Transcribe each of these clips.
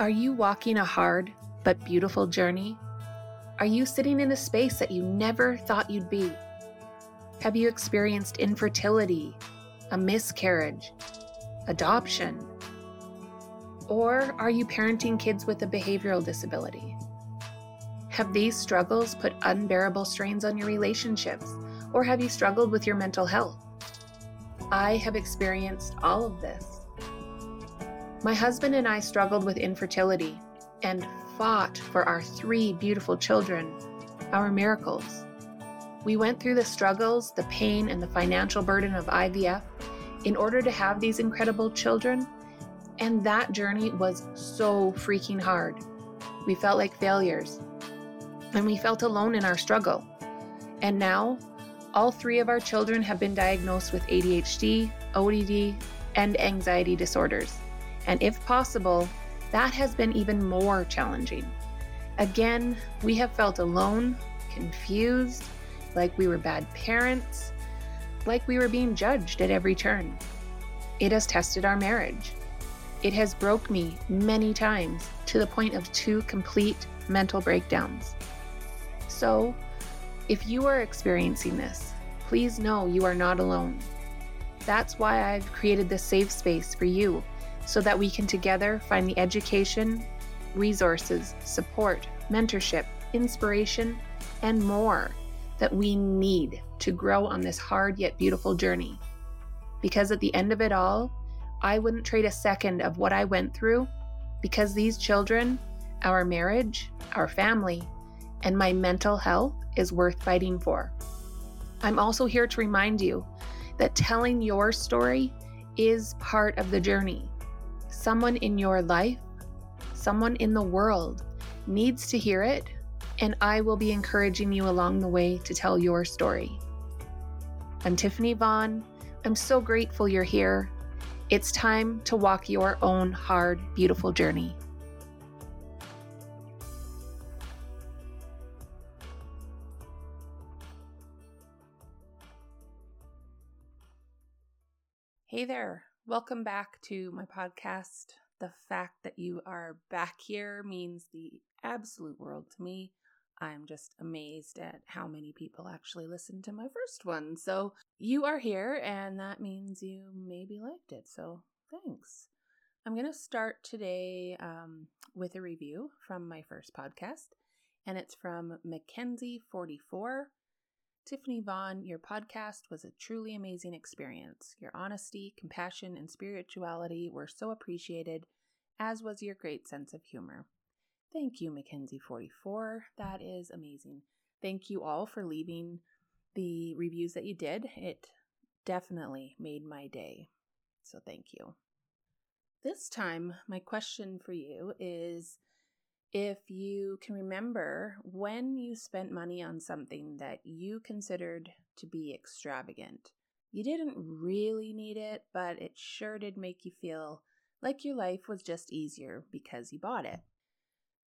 Are you walking a hard but beautiful journey? Are you sitting in a space that you never thought you'd be? Have you experienced infertility, a miscarriage, adoption? Or are you parenting kids with a behavioral disability? Have these struggles put unbearable strains on your relationships, or have you struggled with your mental health? I have experienced all of this. My husband and I struggled with infertility and fought for our three beautiful children, our miracles. We went through the struggles, the pain, and the financial burden of IVF in order to have these incredible children, and that journey was so freaking hard. We felt like failures, and we felt alone in our struggle. And now, all three of our children have been diagnosed with ADHD, ODD, and anxiety disorders. And if possible, that has been even more challenging. Again, we have felt alone, confused, like we were bad parents, like we were being judged at every turn. It has tested our marriage. It has broke me many times to the point of two complete mental breakdowns. So, if you are experiencing this, please know you are not alone. That's why I've created this safe space for you so that we can together find the education, resources, support, mentorship, inspiration, and more that we need to grow on this hard yet beautiful journey. Because at the end of it all, I wouldn't trade a second of what I went through because these children, our marriage, our family, and my mental health is worth fighting for. I'm also here to remind you that telling your story is part of the journey. Someone in your life, someone in the world needs to hear it, and I will be encouraging you along the way to tell your story. I'm Tiffany Vaughn. I'm so grateful you're here. It's time to walk your own hard, beautiful journey. Hey there. Welcome back to my podcast. The fact that you are back here means the absolute world to me. I'm just amazed at how many people actually listened to my first one. So, you are here, and that means you maybe liked it. So, thanks. I'm going to start today um, with a review from my first podcast, and it's from Mackenzie44. Tiffany Vaughn, your podcast was a truly amazing experience. Your honesty, compassion, and spirituality were so appreciated, as was your great sense of humor. Thank you, Mackenzie44. That is amazing. Thank you all for leaving the reviews that you did. It definitely made my day. So thank you. This time, my question for you is if you can remember when you spent money on something that you considered to be extravagant. You didn't really need it, but it sure did make you feel like your life was just easier because you bought it.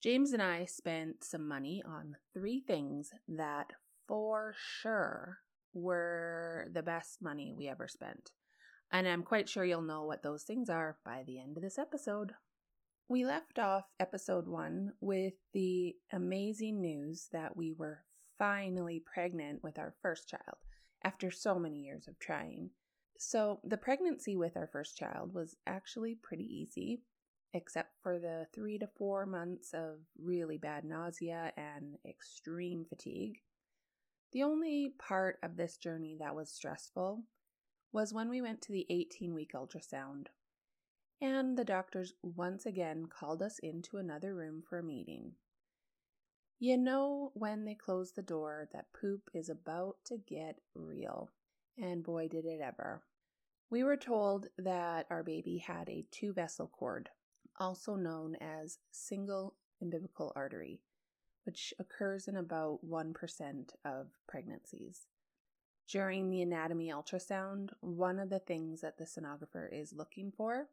James and I spent some money on three things that for sure were the best money we ever spent. And I'm quite sure you'll know what those things are by the end of this episode. We left off episode one with the amazing news that we were finally pregnant with our first child after so many years of trying. So, the pregnancy with our first child was actually pretty easy, except for the three to four months of really bad nausea and extreme fatigue. The only part of this journey that was stressful was when we went to the 18 week ultrasound and the doctors once again called us into another room for a meeting. You know when they close the door that poop is about to get real, and boy did it ever. We were told that our baby had a two vessel cord, also known as single umbilical artery, which occurs in about 1% of pregnancies. During the anatomy ultrasound, one of the things that the sonographer is looking for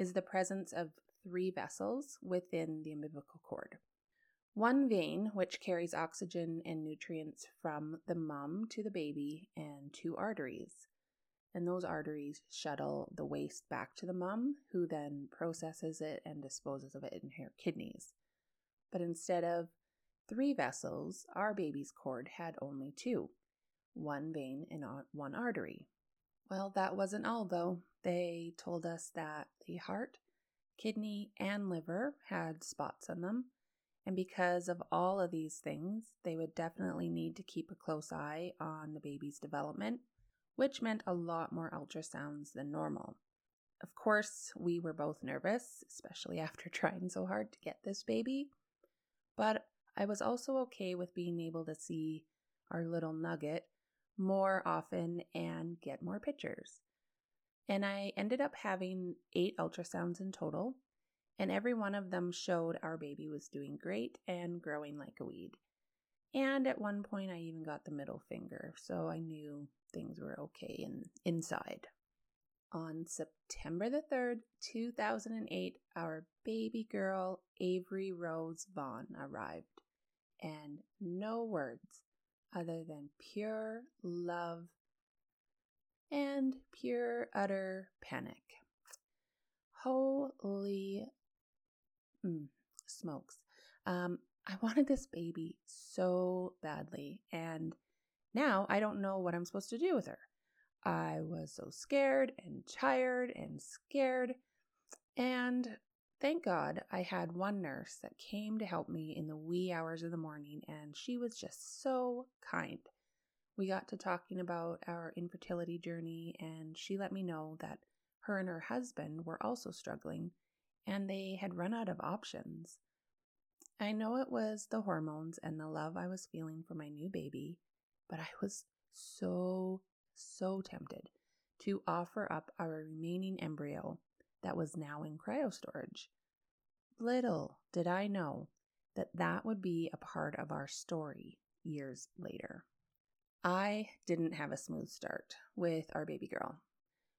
is the presence of three vessels within the umbilical cord. One vein, which carries oxygen and nutrients from the mom to the baby, and two arteries. and those arteries shuttle the waste back to the mom, who then processes it and disposes of it in her kidneys. But instead of three vessels, our baby's cord had only two one vein and one artery. Well, that wasn't all, though. They told us that the heart, kidney, and liver had spots on them. And because of all of these things, they would definitely need to keep a close eye on the baby's development, which meant a lot more ultrasounds than normal. Of course, we were both nervous, especially after trying so hard to get this baby. But I was also okay with being able to see our little nugget more often and get more pictures. And I ended up having eight ultrasounds in total, and every one of them showed our baby was doing great and growing like a weed. And at one point, I even got the middle finger, so I knew things were okay in, inside. On September the 3rd, 2008, our baby girl, Avery Rose Vaughn, arrived. And no words other than pure love and pure utter panic. Holy mm, smokes. Um, I wanted this baby so badly, and now I don't know what I'm supposed to do with her. I was so scared and tired and scared, and Thank God I had one nurse that came to help me in the wee hours of the morning, and she was just so kind. We got to talking about our infertility journey, and she let me know that her and her husband were also struggling, and they had run out of options. I know it was the hormones and the love I was feeling for my new baby, but I was so, so tempted to offer up our remaining embryo that was now in cryo storage. Little did I know that that would be a part of our story years later. I didn't have a smooth start with our baby girl.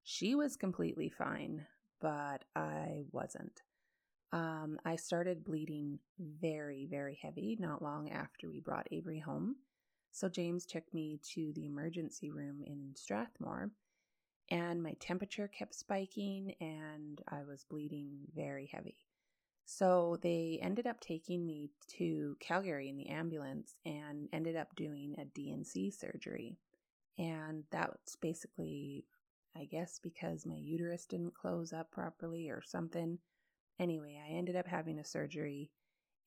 She was completely fine, but I wasn't. Um, I started bleeding very, very heavy not long after we brought Avery home. So James took me to the emergency room in Strathmore and my temperature kept spiking and I was bleeding very heavy. So they ended up taking me to Calgary in the ambulance and ended up doing a D&C surgery. And that's basically, I guess, because my uterus didn't close up properly or something. Anyway, I ended up having a surgery,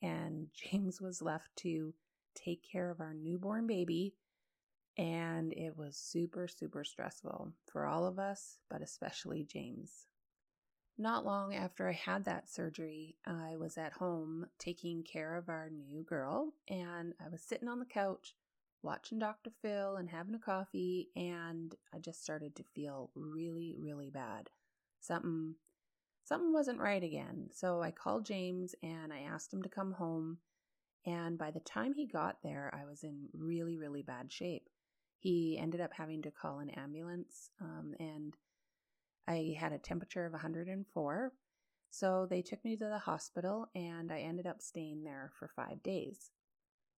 and James was left to take care of our newborn baby and it was super, super stressful for all of us, but especially James. Not long after I had that surgery, I was at home taking care of our new girl, and I was sitting on the couch watching Dr. Phil and having a coffee, and I just started to feel really, really bad. Something something wasn't right again. So I called James and I asked him to come home. And by the time he got there, I was in really, really bad shape he ended up having to call an ambulance um, and I had a temperature of 104. So they took me to the hospital and I ended up staying there for five days.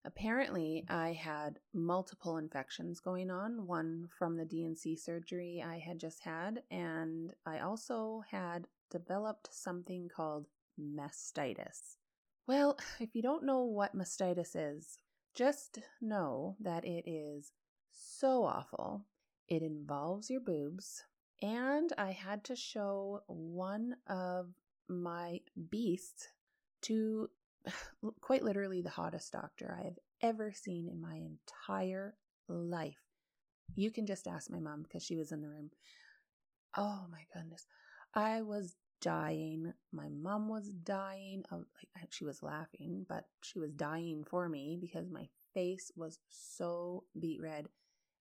Apparently, I had multiple infections going on, one from the D&C surgery I had just had, and I also had developed something called mastitis. Well, if you don't know what mastitis is, just know that it is so awful. It involves your boobs. And I had to show one of my beasts to quite literally the hottest doctor I have ever seen in my entire life. You can just ask my mom because she was in the room. Oh my goodness. I was dying. My mom was dying of like she was laughing, but she was dying for me because my face was so beet red.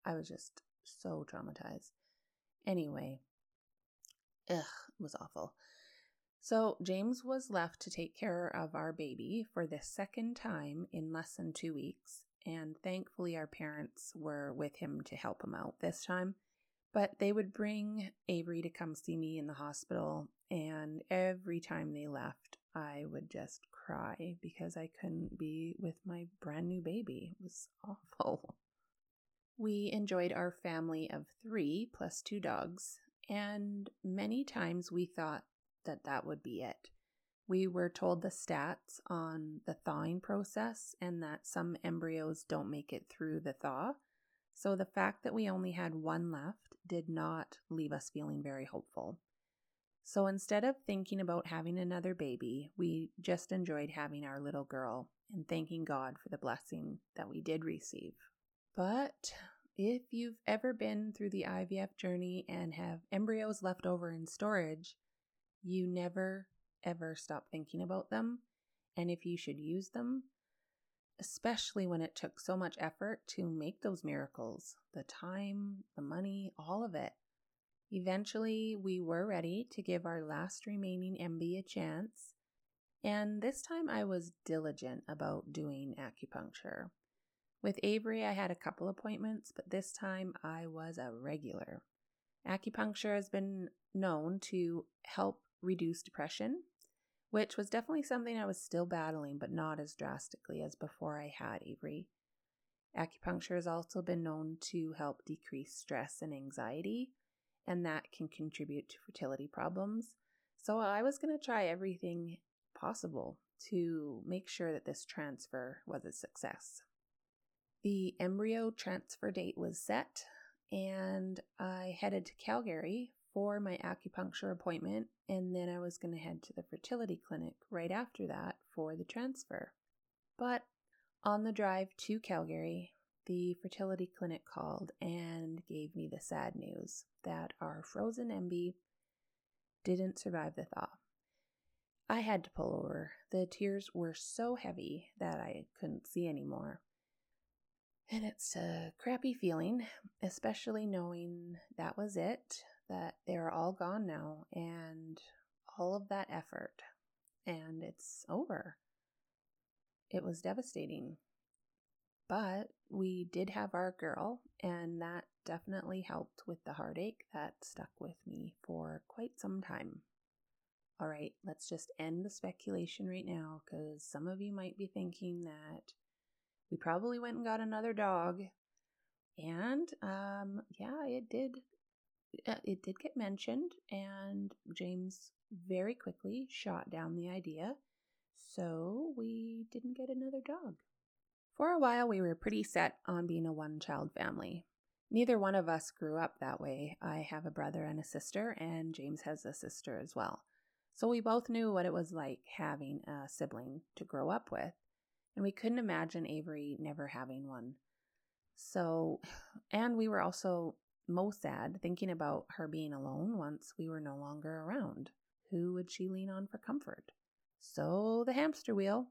I was just so traumatized. Anyway, ugh, it was awful. So James was left to take care of our baby for the second time in less than two weeks, and thankfully our parents were with him to help him out this time. But they would bring Avery to come see me in the hospital, and every time they left, I would just cry because I couldn't be with my brand new baby. It was awful. We enjoyed our family of three plus two dogs, and many times we thought that that would be it. We were told the stats on the thawing process and that some embryos don't make it through the thaw. So the fact that we only had one left did not leave us feeling very hopeful. So instead of thinking about having another baby, we just enjoyed having our little girl and thanking God for the blessing that we did receive. But if you've ever been through the IVF journey and have embryos left over in storage, you never ever stop thinking about them and if you should use them, especially when it took so much effort to make those miracles the time, the money, all of it. Eventually, we were ready to give our last remaining MB a chance, and this time I was diligent about doing acupuncture. With Avery, I had a couple appointments, but this time I was a regular. Acupuncture has been known to help reduce depression, which was definitely something I was still battling, but not as drastically as before I had Avery. Acupuncture has also been known to help decrease stress and anxiety, and that can contribute to fertility problems. So I was going to try everything possible to make sure that this transfer was a success. The embryo transfer date was set, and I headed to Calgary for my acupuncture appointment, and then I was going to head to the fertility clinic right after that for the transfer. But on the drive to Calgary, the fertility clinic called and gave me the sad news that our frozen MB didn't survive the thaw. I had to pull over. The tears were so heavy that I couldn't see anymore. And it's a crappy feeling, especially knowing that was it, that they're all gone now, and all of that effort, and it's over. It was devastating. But we did have our girl, and that definitely helped with the heartache that stuck with me for quite some time. All right, let's just end the speculation right now because some of you might be thinking that we probably went and got another dog. And um, yeah, it did. Uh, it did get mentioned, and James very quickly shot down the idea. So we didn't get another dog. For a while, we were pretty set on being a one child family. Neither one of us grew up that way. I have a brother and a sister, and James has a sister as well. So we both knew what it was like having a sibling to grow up with, and we couldn't imagine Avery never having one. So, and we were also most sad thinking about her being alone once we were no longer around. Who would she lean on for comfort? So the hamster wheel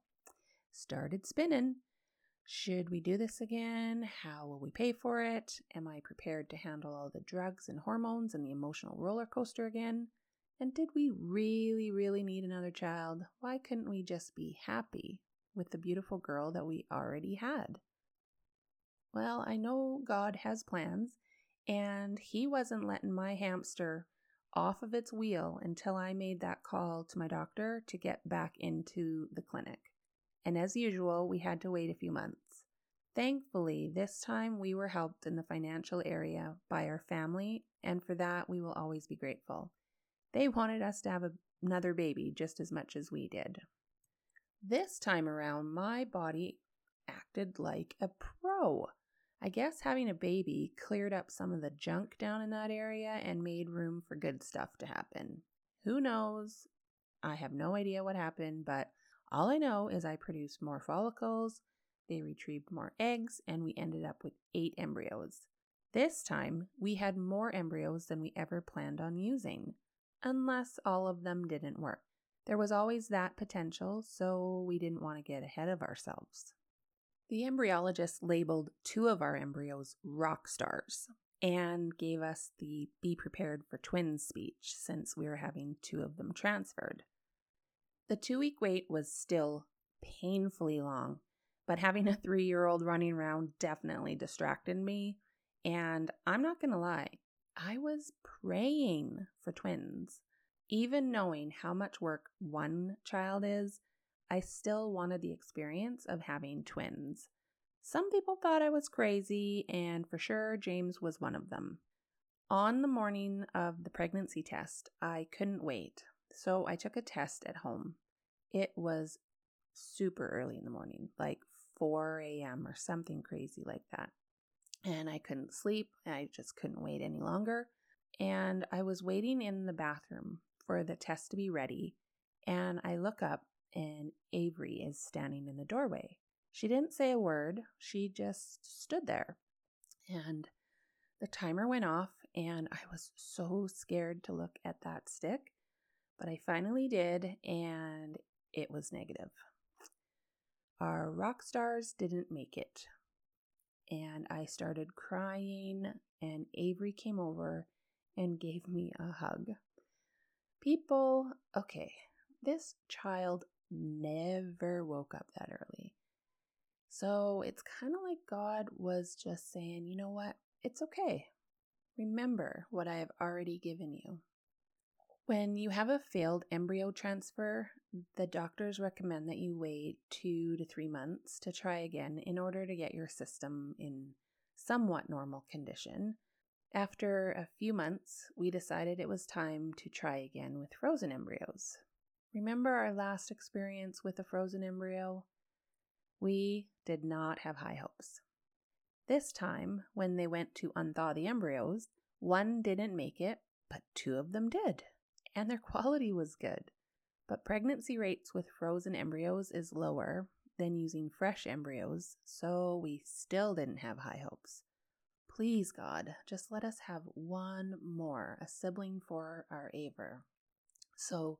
started spinning. Should we do this again? How will we pay for it? Am I prepared to handle all the drugs and hormones and the emotional roller coaster again? And did we really, really need another child? Why couldn't we just be happy with the beautiful girl that we already had? Well, I know God has plans, and He wasn't letting my hamster off of its wheel until I made that call to my doctor to get back into the clinic and as usual, we had to wait a few months. Thankfully, this time we were helped in the financial area by our family, and for that we will always be grateful. They wanted us to have a, another baby just as much as we did. This time around, my body acted like a pro. I guess having a baby cleared up some of the junk down in that area and made room for good stuff to happen. Who knows? I have no idea what happened, but all I know is I produced more follicles, they retrieved more eggs, and we ended up with eight embryos. This time, we had more embryos than we ever planned on using, unless all of them didn't work. There was always that potential, so we didn't want to get ahead of ourselves. The embryologist labeled two of our embryos rock stars and gave us the be prepared for twins speech since we were having two of them transferred. The two week wait was still painfully long, but having a three year old running around definitely distracted me. And I'm not going to lie, I was praying for twins. Even knowing how much work one child is, I still wanted the experience of having twins. Some people thought I was crazy, and for sure, James was one of them. On the morning of the pregnancy test, I couldn't wait, so I took a test at home. It was super early in the morning, like 4 a.m. or something crazy like that. And I couldn't sleep. I just couldn't wait any longer. And I was waiting in the bathroom for the test to be ready. And I look up, and Avery is standing in the doorway. She didn't say a word, she just stood there. And the timer went off, and I was so scared to look at that stick. But I finally did, and it was negative. Our rock stars didn't make it. And I started crying, and Avery came over and gave me a hug. People, okay, this child never woke up that early. So it's kind of like God was just saying, you know what? It's okay. Remember what I have already given you. When you have a failed embryo transfer, the doctors recommend that you wait two to three months to try again in order to get your system in somewhat normal condition. After a few months, we decided it was time to try again with frozen embryos. Remember our last experience with a frozen embryo? We did not have high hopes. This time, when they went to unthaw the embryos, one didn't make it, but two of them did and their quality was good. But pregnancy rates with frozen embryos is lower than using fresh embryos, so we still didn't have high hopes. Please, God, just let us have one more, a sibling for our Aver. So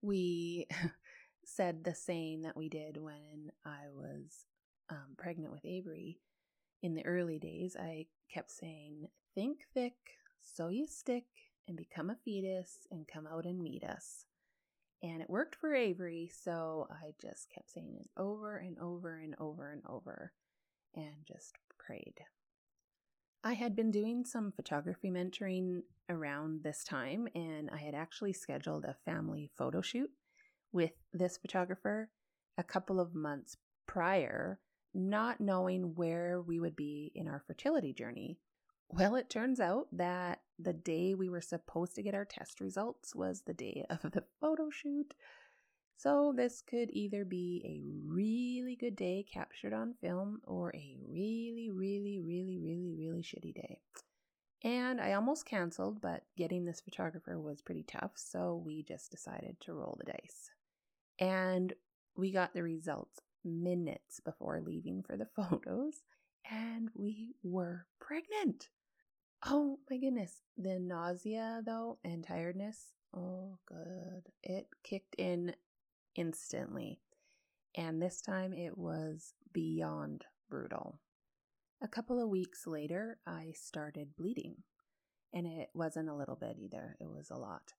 we said the saying that we did when I was um, pregnant with Avery. In the early days, I kept saying, Think thick, so you stick, and become a fetus and come out and meet us. And it worked for Avery, so I just kept saying it over and over and over and over and just prayed. I had been doing some photography mentoring around this time, and I had actually scheduled a family photo shoot with this photographer a couple of months prior, not knowing where we would be in our fertility journey. Well, it turns out that the day we were supposed to get our test results was the day of the photo shoot. So, this could either be a really good day captured on film or a really, really, really, really, really shitty day. And I almost canceled, but getting this photographer was pretty tough, so we just decided to roll the dice. And we got the results minutes before leaving for the photos, and we were pregnant. Oh my goodness. The nausea, though, and tiredness, oh, good. It kicked in instantly. And this time it was beyond brutal. A couple of weeks later, I started bleeding. And it wasn't a little bit either, it was a lot.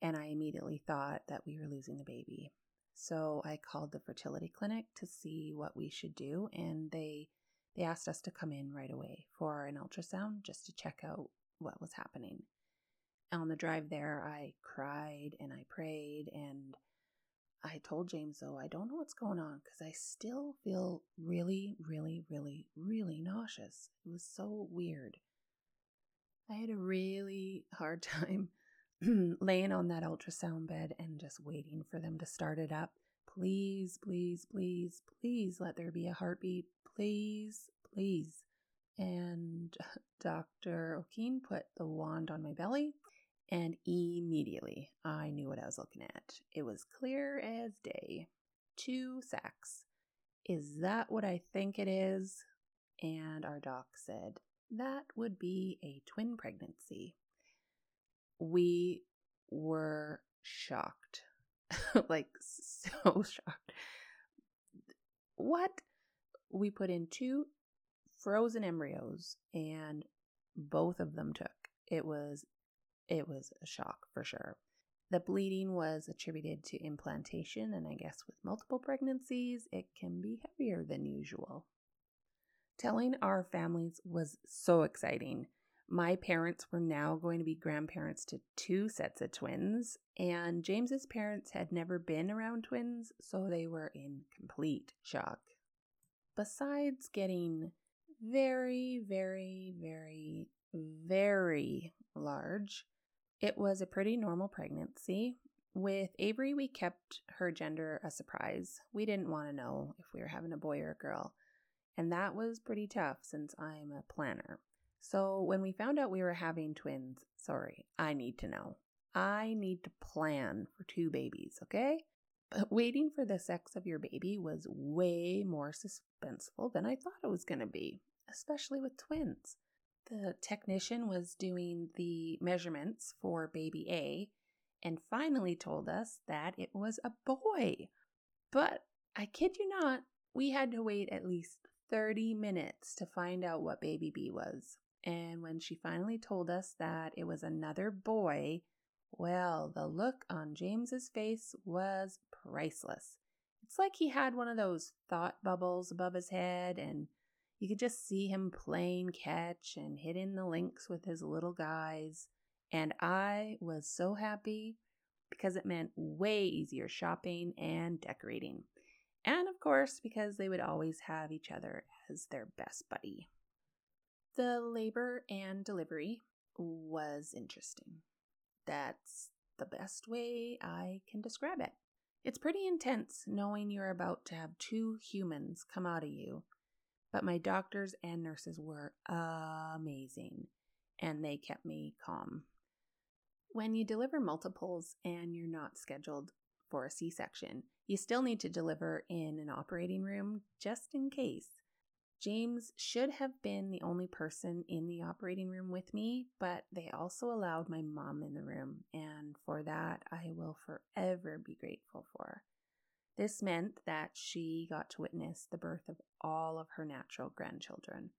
And I immediately thought that we were losing the baby. So I called the fertility clinic to see what we should do, and they they asked us to come in right away for an ultrasound just to check out what was happening. On the drive there, I cried and I prayed and I told James, though, I don't know what's going on because I still feel really, really, really, really nauseous. It was so weird. I had a really hard time laying on that ultrasound bed and just waiting for them to start it up. Please, please, please, please let there be a heartbeat please, please. And Dr. O'Keen put the wand on my belly, and immediately I knew what I was looking at. It was clear as day. Two sacks. Is that what I think it is? And our doc said, that would be a twin pregnancy. We were shocked. like, so shocked. What? we put in two frozen embryos and both of them took. It was it was a shock for sure. The bleeding was attributed to implantation, and I guess with multiple pregnancies, it can be heavier than usual. Telling our families was so exciting. My parents were now going to be grandparents to two sets of twins, and James's parents had never been around twins, so they were in complete shock. besides getting very, very, very, very large, it was a pretty normal pregnancy. With Avery, we kept her gender a surprise. We didn't want to know if we were having a boy or a girl. And that was pretty tough since I'm a planner. So when we found out we were having twins, sorry, I need to know. I need to plan for two babies, okay? But waiting for the sex of your baby was way more suspenseful than I thought it was going to be, especially with twins. The technician was doing the measurements for baby A and finally told us that it was a boy. But I kid you not, we had to wait at least 30 minutes to find out what baby B was. And when she finally told us that it was another boy, well, the look on James's face was priceless. It's like he had one of those thought bubbles above his head and you could just see him playing catch and hitting the links with his little guys. And I was so happy because it meant way easier shopping and decorating. And of course, because they would always have each other as their best buddy. The labor and delivery was interesting. That's the best way I can describe it. It's pretty intense knowing you're about to have two humans come out of you but my doctors and nurses were amazing and they kept me calm. When you deliver multiples and you're not scheduled for a C section, you still need to deliver in an operating room just in case. James should have been the only person in the operating room with me, but they also allowed my mom in the room, and for that I will forever be grateful for. This meant that she got to witness the birth of all of her natural grandchildren.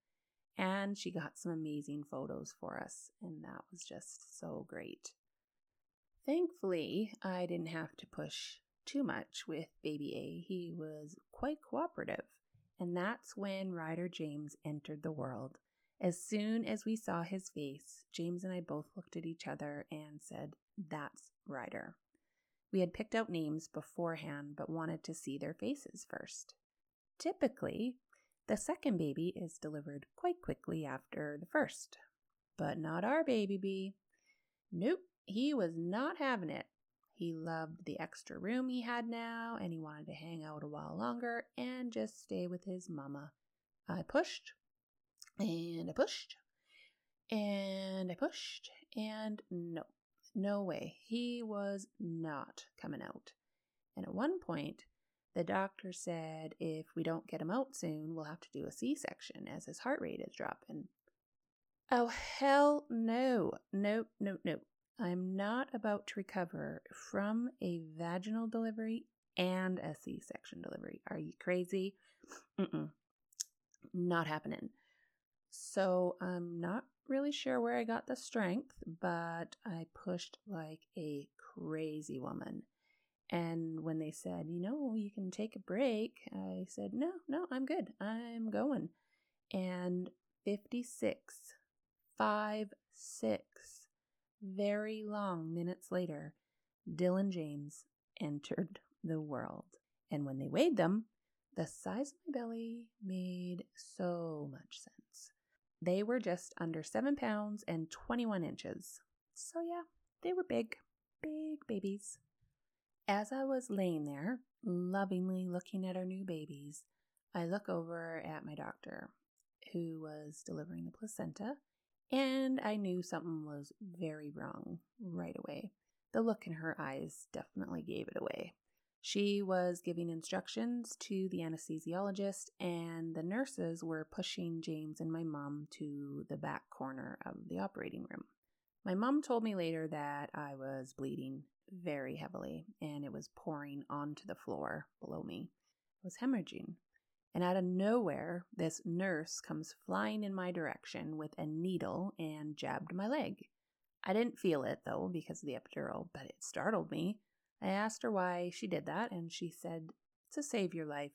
And she got some amazing photos for us, and that was just so great. Thankfully, I didn't have to push too much with baby A. He was quite cooperative, and that's when Ryder James entered the world. As soon as we saw his face, James and I both looked at each other and said, That's Ryder. We had picked out names beforehand but wanted to see their faces first. Typically, the second baby is delivered quite quickly after the first, but not our baby bee. Nope, he was not having it. He loved the extra room he had now and he wanted to hang out a while longer and just stay with his mama. I pushed and I pushed and I pushed and no, no way. He was not coming out. And at one point, the doctor said if we don't get him out soon, we'll have to do a C section as his heart rate is dropping. Oh, hell no. Nope, nope, nope. I'm not about to recover from a vaginal delivery and a C section delivery. Are you crazy? Mm-mm. Not happening. So I'm not really sure where I got the strength, but I pushed like a crazy woman. And when they said, you know, you can take a break, I said, no, no, I'm good. I'm going. And 56, 5, 6, very long minutes later, Dylan James entered the world. And when they weighed them, the size of my belly made so much sense. They were just under 7 pounds and 21 inches. So, yeah, they were big, big babies. As I was laying there, lovingly looking at our new babies, I look over at my doctor, who was delivering the placenta, and I knew something was very wrong right away. The look in her eyes definitely gave it away. She was giving instructions to the anesthesiologist, and the nurses were pushing James and my mom to the back corner of the operating room. My mom told me later that I was bleeding very heavily and it was pouring onto the floor below me. I was hemorrhaging. And out of nowhere, this nurse comes flying in my direction with a needle and jabbed my leg. I didn't feel it though because of the epidural, but it startled me. I asked her why she did that, and she said, To save your life.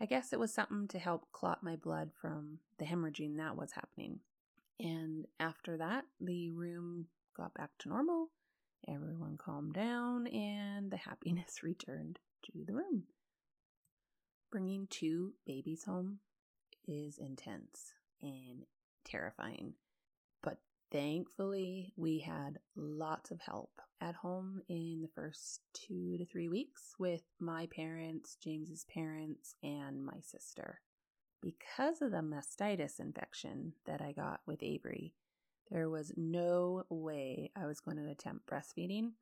I guess it was something to help clot my blood from the hemorrhaging that was happening. And after that, the room got back to normal. Everyone calmed down, and the happiness returned to the room. Bringing two babies home is intense and terrifying. Thankfully, we had lots of help at home in the first two to three weeks with my parents, James's parents, and my sister. Because of the mastitis infection that I got with Avery, there was no way I was going to attempt breastfeeding,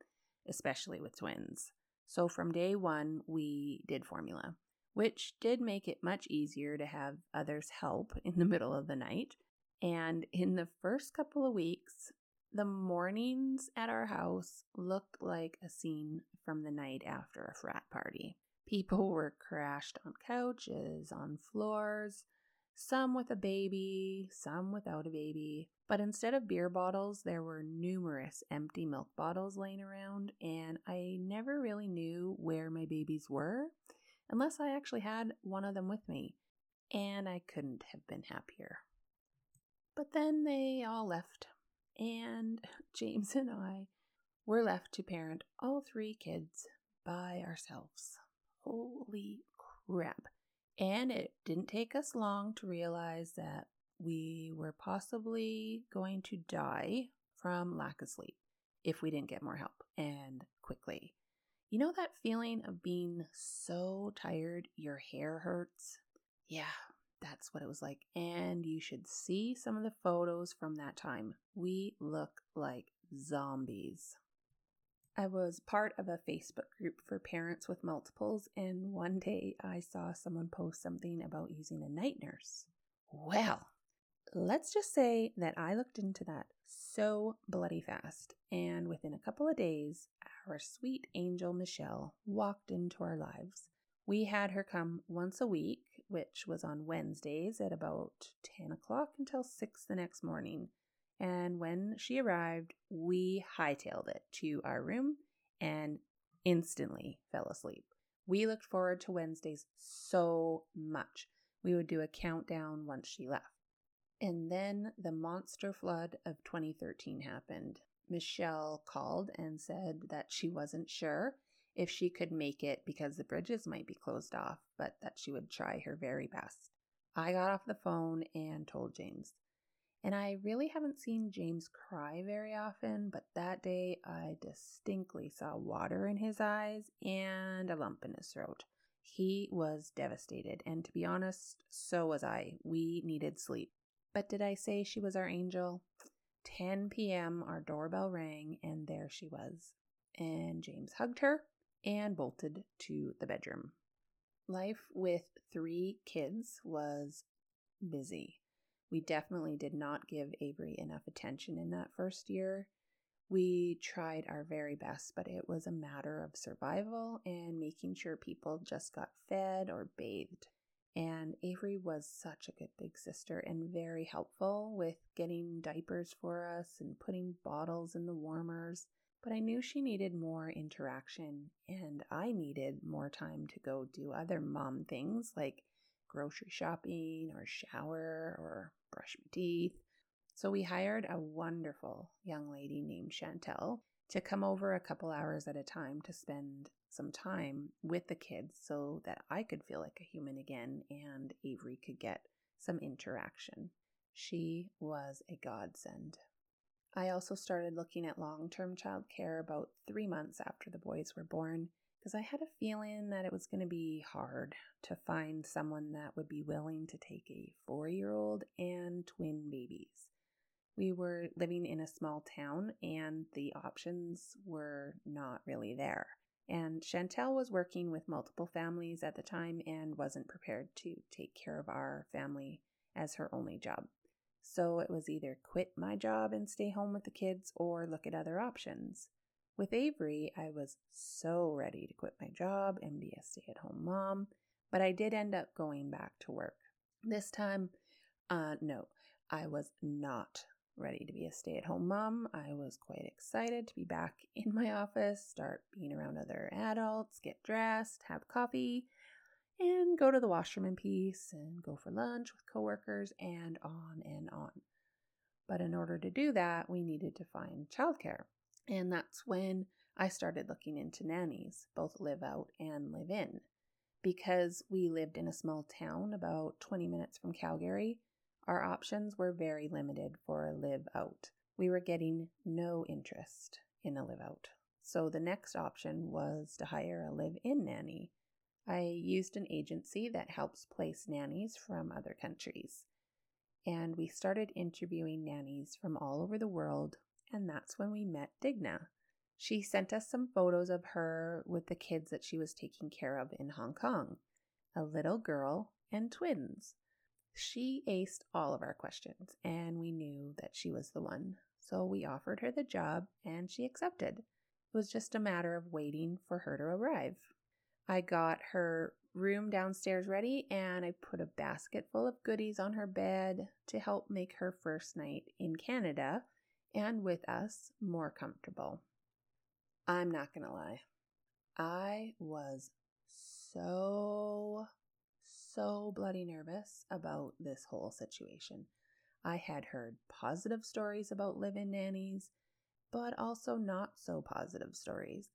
especially with twins. So from day one, we did formula, which did make it much easier to have others help in the middle of the night. And in the first couple of weeks, the mornings at our house looked like a scene from the night after a frat party. People were crashed on couches, on floors, some with a baby, some without a baby. But instead of beer bottles, there were numerous empty milk bottles laying around, and I never really knew where my babies were unless I actually had one of them with me, and I couldn't have been happier. But then they all left, and James and I were left to parent all three kids by ourselves. Holy crap. And it didn't take us long to realize that we were possibly going to die from lack of sleep if we didn't get more help and quickly. You know that feeling of being so tired your hair hurts? Yeah, that's what it was like. And you should see some of the photos from that time. We look like zombies. I was part of a Facebook group for parents with multiples, and one day I saw someone post something about using a night nurse. Well, let's just say that I looked into that so bloody fast, and within a couple of days, our sweet angel Michelle walked into our lives. We had her come once a week, which was on Wednesdays at about 10 o'clock until 6 the next morning and when she arrived, we hightailed it to our room and instantly fell asleep. We looked forward to Wednesdays so much. We would do a countdown once she left. And then the monster flood of 2013 happened. Michelle called and said that she wasn't sure if she could make it because the bridges might be closed off, but that she would try her very best. I got off the phone and told James. And I really haven't seen James cry very often, but that day I distinctly saw water in his eyes and a lump in his throat. He was devastated, and to be honest, so was I. We needed sleep. But did I say she was our angel? 10 p.m., our doorbell rang, and there she was. And James hugged her and bolted to the bedroom. Life with three kids was busy. We definitely did not give Avery enough attention in that first year. We tried our very best, but it was a matter of survival and making sure people just got fed or bathed. And Avery was such a good big sister and very helpful with getting diapers for us and putting bottles in the warmers. But I knew she needed more interaction, and I needed more time to go do other mom things like grocery shopping or shower or brush my teeth. So we hired a wonderful young lady named Chantel to come over a couple hours at a time to spend some time with the kids so that I could feel like a human again and Avery could get some interaction. She was a godsend. I also started looking at long term child care about three months after the boys were born because I had a feeling that it was going to be hard to find someone that would be willing to take a four year old and twin babies. We were living in a small town and the options were not really there. And Chantel was working with multiple families at the time and wasn't prepared to take care of our family as her only job. So it was either quit my job and stay home with the kids or look at other options. With Avery, I was so ready to quit my job and be a stay at home mom, but I did end up going back to work. This time, uh, no, I was not ready to be a stay at home mom. I was quite excited to be back in my office, start being around other adults, get dressed, have coffee, and go to the washroom in peace and go for lunch with coworkers and on and on. But in order to do that, we needed to find childcare. And that's when I started looking into nannies, both live out and live in. Because we lived in a small town about 20 minutes from Calgary, our options were very limited for a live out. We were getting no interest in a live out. So the next option was to hire a live in nanny. I used an agency that helps place nannies from other countries. And we started interviewing nannies from all over the world, and that's when we met Digna. She sent us some photos of her with the kids that she was taking care of in Hong Kong a little girl and twins. She aced all of our questions, and we knew that she was the one. So we offered her the job, and she accepted. It was just a matter of waiting for her to arrive. I got her room downstairs ready, and I put a basket full of goodies on her bed to help make her first night in Canada and with us more comfortable. I'm not going to lie. I was so, so bloody nervous about this whole situation. I had heard positive stories about live in nannies, but also not so positive stories.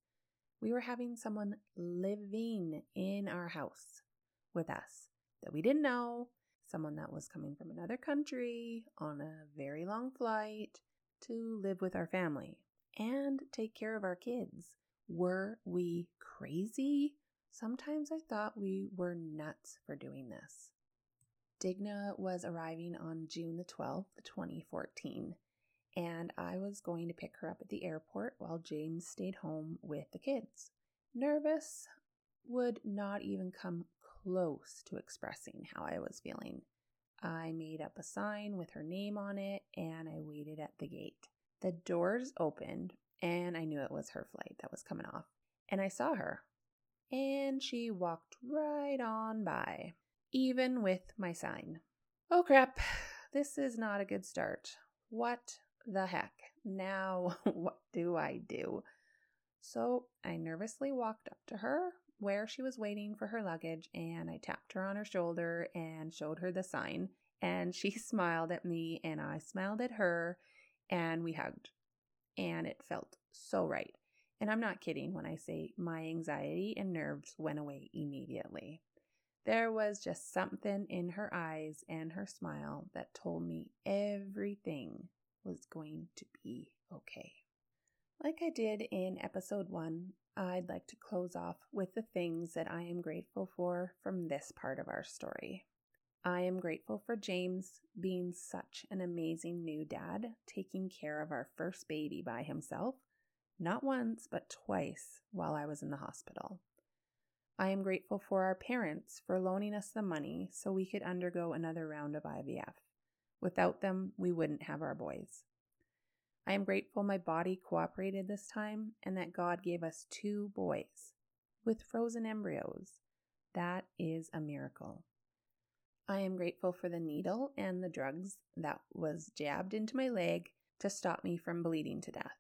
We were having someone living in our house with us that we didn't know, someone that was coming from another country on a very long flight to live with our family and take care of our kids. Were we crazy? Sometimes I thought we were nuts for doing this. Digna was arriving on June the 12th, 2014, and I was going to pick her up at the airport while James stayed home with the kids. Nervous would not even come close to expressing how I was feeling. I made up a sign with her name on it and I waited at the gate. The doors opened and I knew it was her flight that was coming off. And I saw her. And she walked right on by, even with my sign. Oh crap, this is not a good start. What the heck? Now, what do I do? So I nervously walked up to her where she was waiting for her luggage and I tapped her on her shoulder and showed her the sign. And she smiled at me and I smiled at her and we hugged. And it felt so right. And I'm not kidding when I say my anxiety and nerves went away immediately. There was just something in her eyes and her smile that told me everything was going to be okay. Like I did in episode one, I'd like to close off with the things that I am grateful for from this part of our story. I am grateful for James being such an amazing new dad, taking care of our first baby by himself, not once, but twice while I was in the hospital. I am grateful for our parents for loaning us the money so we could undergo another round of IVF. Without them, we wouldn't have our boys. I am grateful my body cooperated this time and that God gave us two boys with frozen embryos. That is a miracle. I am grateful for the needle and the drugs that was jabbed into my leg to stop me from bleeding to death.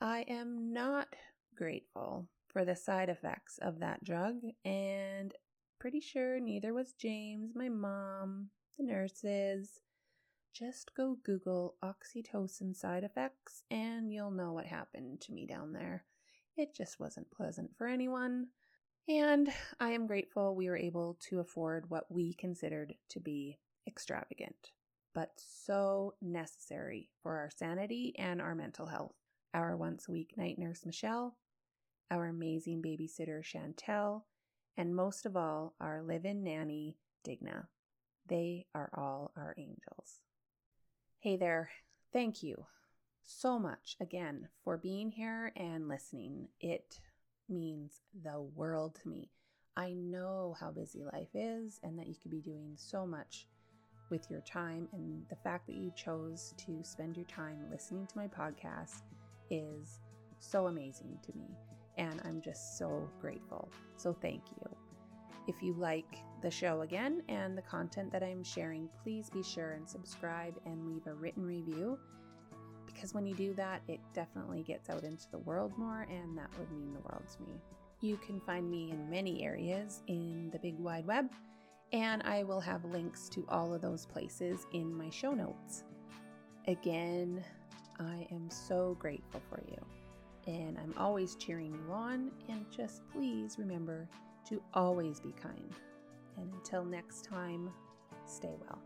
I am not grateful for the side effects of that drug, and pretty sure neither was James, my mom, the nurses, just go Google oxytocin side effects and you'll know what happened to me down there. It just wasn't pleasant for anyone. And I am grateful we were able to afford what we considered to be extravagant, but so necessary for our sanity and our mental health. Our once a week night nurse, Michelle, our amazing babysitter, Chantel, and most of all, our live in nanny, Digna. They are all our angels. Hey there. Thank you so much again for being here and listening. It means the world to me. I know how busy life is and that you could be doing so much with your time. And the fact that you chose to spend your time listening to my podcast is so amazing to me. And I'm just so grateful. So thank you. If you like the show again and the content that I'm sharing, please be sure and subscribe and leave a written review because when you do that, it definitely gets out into the world more, and that would mean the world to me. You can find me in many areas in the big wide web, and I will have links to all of those places in my show notes. Again, I am so grateful for you, and I'm always cheering you on. And just please remember to always be kind. And until next time, stay well.